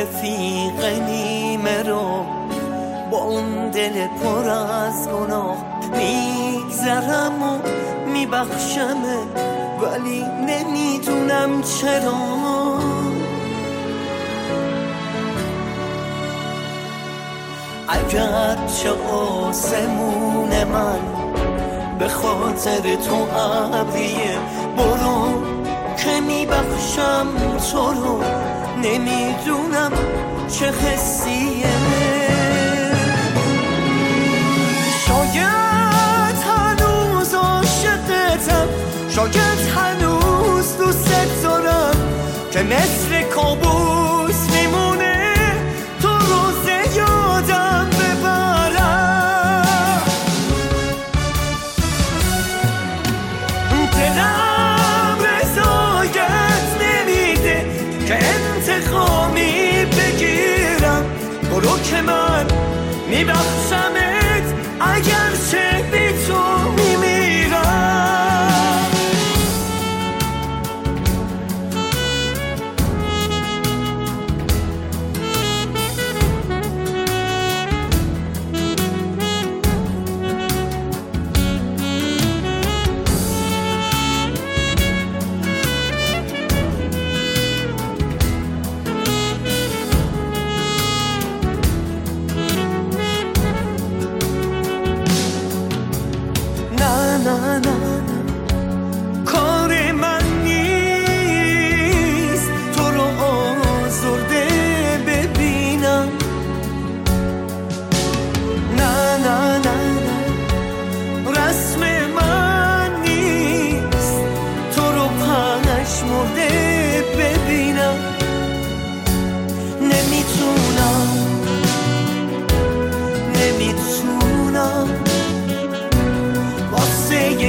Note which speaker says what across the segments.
Speaker 1: رفیق نیمه رو با اون دل پر از گناه. میگذرم و میبخشمه ولی نمی‌دونم چرا. اگر چه آسمون من به خاطر تو ابریه برو که میبخشم تو رو. نمی‌دونم چه حسیه. شاید هنوز عاشقتم شاید هنوز دوست دارم که مثل کابوس میبخشمت اگر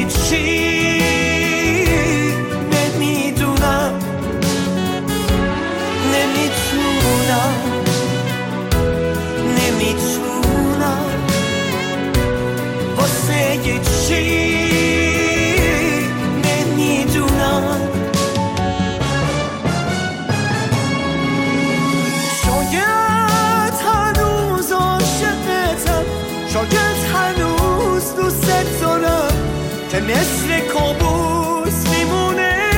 Speaker 1: 一起。مثل کابوس میمونه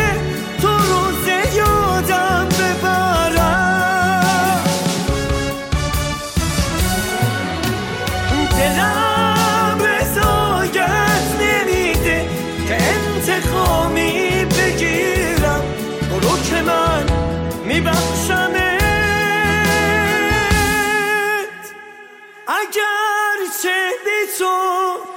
Speaker 1: تو روز یادم ببرم. دلم رضایت نمیده که انتقامی بگیرم. برو که من میبخشمت. اگر چه بی تو